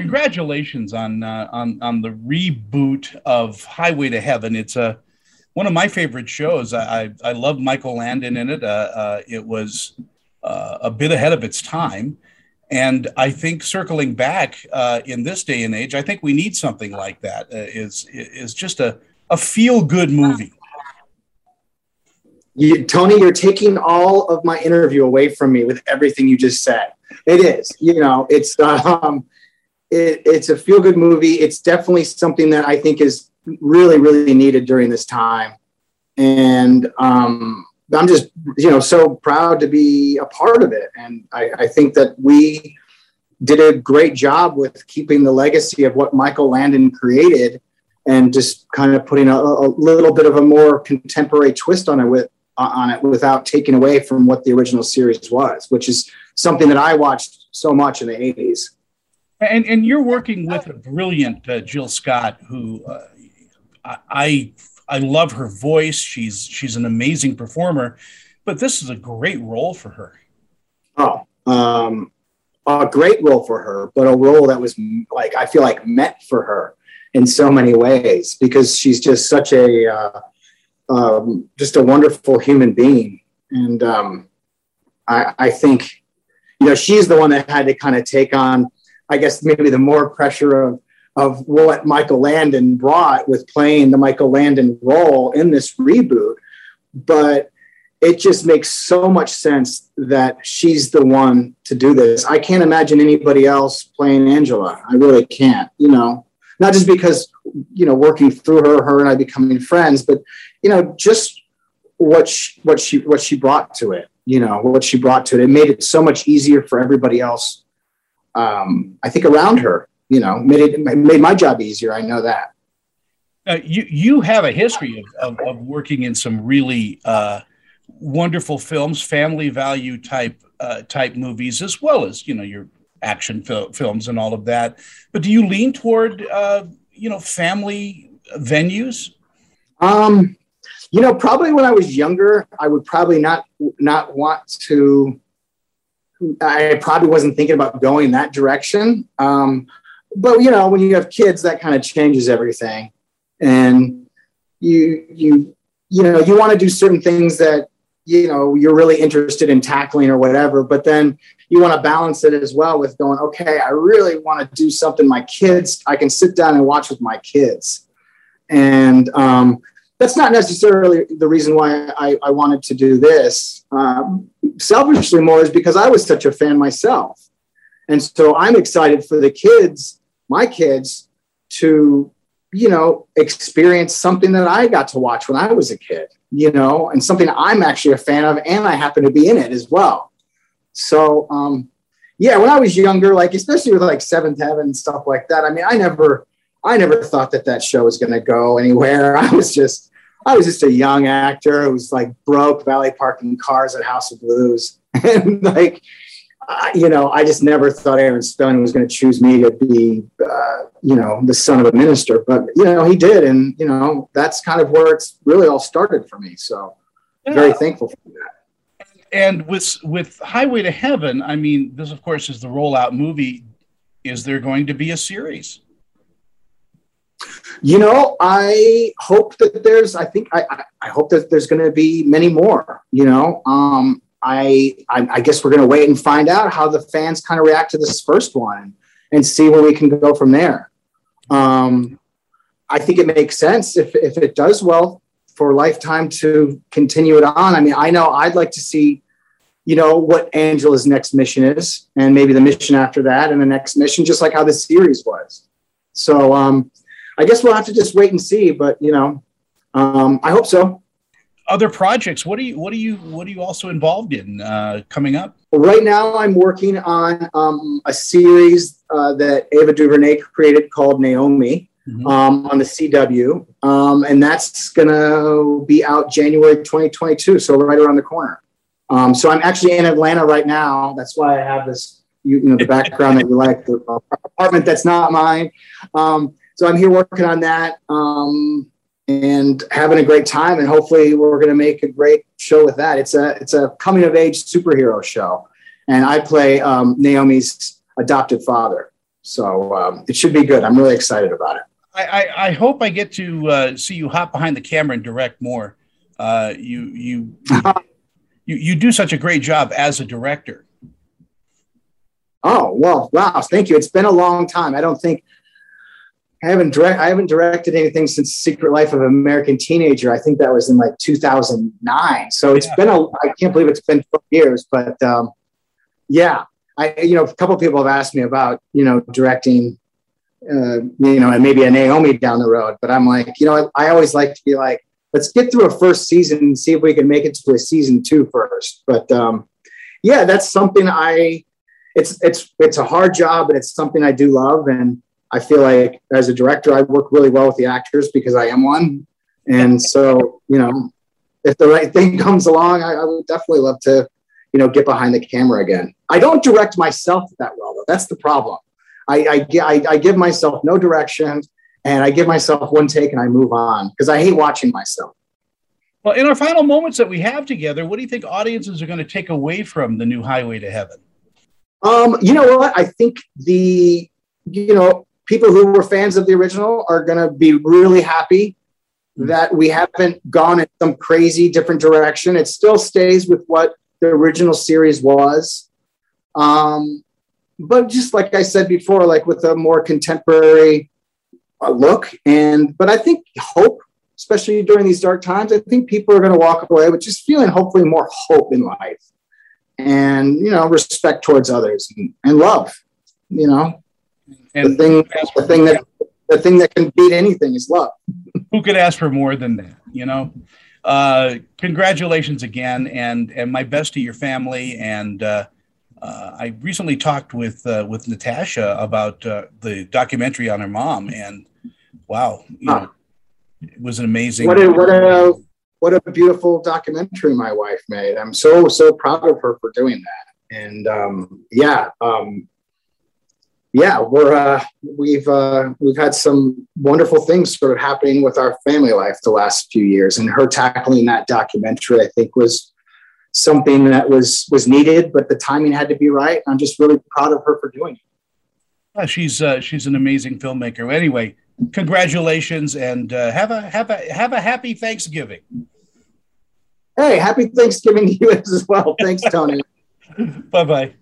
congratulations on uh, on on the reboot of Highway to Heaven. It's a one of my favorite shows. I I, I love Michael Landon in it. Uh, uh, it was uh, a bit ahead of its time, and I think circling back uh, in this day and age, I think we need something like that. Uh, is is just a a feel good movie. You, Tony, you're taking all of my interview away from me with everything you just said. It is, you know, it's um, it, it's a feel good movie. It's definitely something that I think is really, really needed during this time, and um, I'm just, you know, so proud to be a part of it. And I, I think that we did a great job with keeping the legacy of what Michael Landon created and just kind of putting a, a little bit of a more contemporary twist on it with on it without taking away from what the original series was, which is something that I watched so much in the 80s. And, and you're working with a brilliant uh, Jill Scott, who uh, I I love her voice. She's she's an amazing performer, but this is a great role for her. Oh, um, a great role for her, but a role that was like I feel like meant for her in so many ways because she's just such a uh, um, just a wonderful human being, and um, I, I think you know she's the one that had to kind of take on, I guess maybe the more pressure of of what Michael Landon brought with playing the Michael Landon role in this reboot, but it just makes so much sense that she's the one to do this. I can't imagine anybody else playing Angela. I really can't, you know not just because you know working through her, her and I becoming friends, but you know just what she, what she what she brought to it. You know what she brought to it. It made it so much easier for everybody else. Um, I think around her, you know, made it made my job easier. I know that. Uh, you you have a history of, of, of working in some really uh, wonderful films, family value type uh, type movies, as well as you know your action fil- films and all of that. But do you lean toward uh, you know family venues? Um, you know, probably when I was younger, I would probably not not want to. I probably wasn't thinking about going that direction. Um, but you know, when you have kids, that kind of changes everything, and you you you know you want to do certain things that you know you're really interested in tackling or whatever but then you want to balance it as well with going okay i really want to do something my kids i can sit down and watch with my kids. And um, that's not necessarily the reason why I, I wanted to do this. Um, selfishly more is because i was such a fan myself and so i'm excited for the kids my kids to you know experience something that i got to watch when i was a kid you know, and something I'm actually a fan of, and I happen to be in it as well. So, um, yeah, when I was younger, like especially with like Seventh Heaven and stuff like that, I mean, I never, I never thought that that show was going to go anywhere. I was just, I was just a young actor who was like broke, valet parking cars at House of Blues, and like you know, I just never thought Aaron Spelling was going to choose me to be, uh, you know, the son of a minister. But you know, he did, and you know, that's kind of where it's really all started for me. So, yeah. very thankful for that. And with with Highway to Heaven, I mean, this of course is the rollout movie. Is there going to be a series? You know, I hope that there's. I think I I hope that there's going to be many more. You know, um, I, I, I guess we're going to wait and find out how the fans kind of react to this first one and see where we can go from there. Um, I think it makes sense if, if it does well for Lifetime to continue it on. I mean, I know I'd like to see, you know, what Angela's next mission is, and maybe the mission after that, and the next mission, just like how this series was. So um, I guess we'll have to just wait and see. But you know, um, I hope so. Other projects what are you what are you what are you also involved in uh, coming up? Right now i'm working on um, a series uh, that ava duvernay created called naomi mm-hmm. um, on the cw um, and that's gonna be out january 2022 so right around the corner. Um, so i'm actually in atlanta right now. That's why i have this you, you know the background that you like the apartment that's not mine. Um, so i'm here working on that um, and having a great time. And hopefully, we're going to make a great show with that. It's a it's a coming of age superhero show, and I play um, Naomi's adopted father. So um, it should be good. I'm really excited about it. I, I, I hope I get to uh, see you hop behind the camera and direct more. Uh, you, you, you, you do such a great job as a director. Oh well, wow! Thank you. It's been a long time. I don't think I haven't direct. I haven't directed anything since Secret Life of American Teenager. I think that was in like 2009. So it's yeah. been a. I can't believe it's been 12 years, but um, yeah, I you know a couple people have asked me about you know directing, uh, you know, and maybe a Naomi down the road. But I'm like, you know, I, I always like to be like, let's get through a first season and see if we can make it to a season two first. But um, yeah, that's something I. It's it's it's a hard job, but it's something I do love and I feel like as a director, I work really well with the actors because I am one. And so, you know, if the right thing comes along, I, I would definitely love to, you know, get behind the camera again. I don't direct myself that well, though. That's the problem. I, I, I, I give myself no direction and I give myself one take and I move on because I hate watching myself. Well, in our final moments that we have together, what do you think audiences are going to take away from the new Highway to Heaven? Um, you know what? I think the, you know, people who were fans of the original are going to be really happy that we haven't gone in some crazy different direction. It still stays with what the original series was. Um, but just like I said before, like with a more contemporary uh, look. And, but I think hope, especially during these dark times, I think people are going to walk away with just feeling hopefully more hope in life and, you know, respect towards others and, and love, you know, and the thing, the thing that the thing that can beat anything is love. who could ask for more than that? You know. Uh, congratulations again, and and my best to your family. And uh, uh, I recently talked with uh, with Natasha about uh, the documentary on her mom, and wow, you know, it was an amazing. What a what a what a beautiful documentary my wife made. I'm so so proud of her for doing that. And um, yeah, um, yeah, we're uh, we've uh, we've had some wonderful things sort of happening with our family life the last few years, and her tackling that documentary, I think, was something that was was needed, but the timing had to be right. I'm just really proud of her for doing it. Uh, she's uh, she's an amazing filmmaker. Anyway, congratulations, and uh, have a have a have a happy Thanksgiving. Hey, happy Thanksgiving to you as well. Thanks, Tony. bye bye.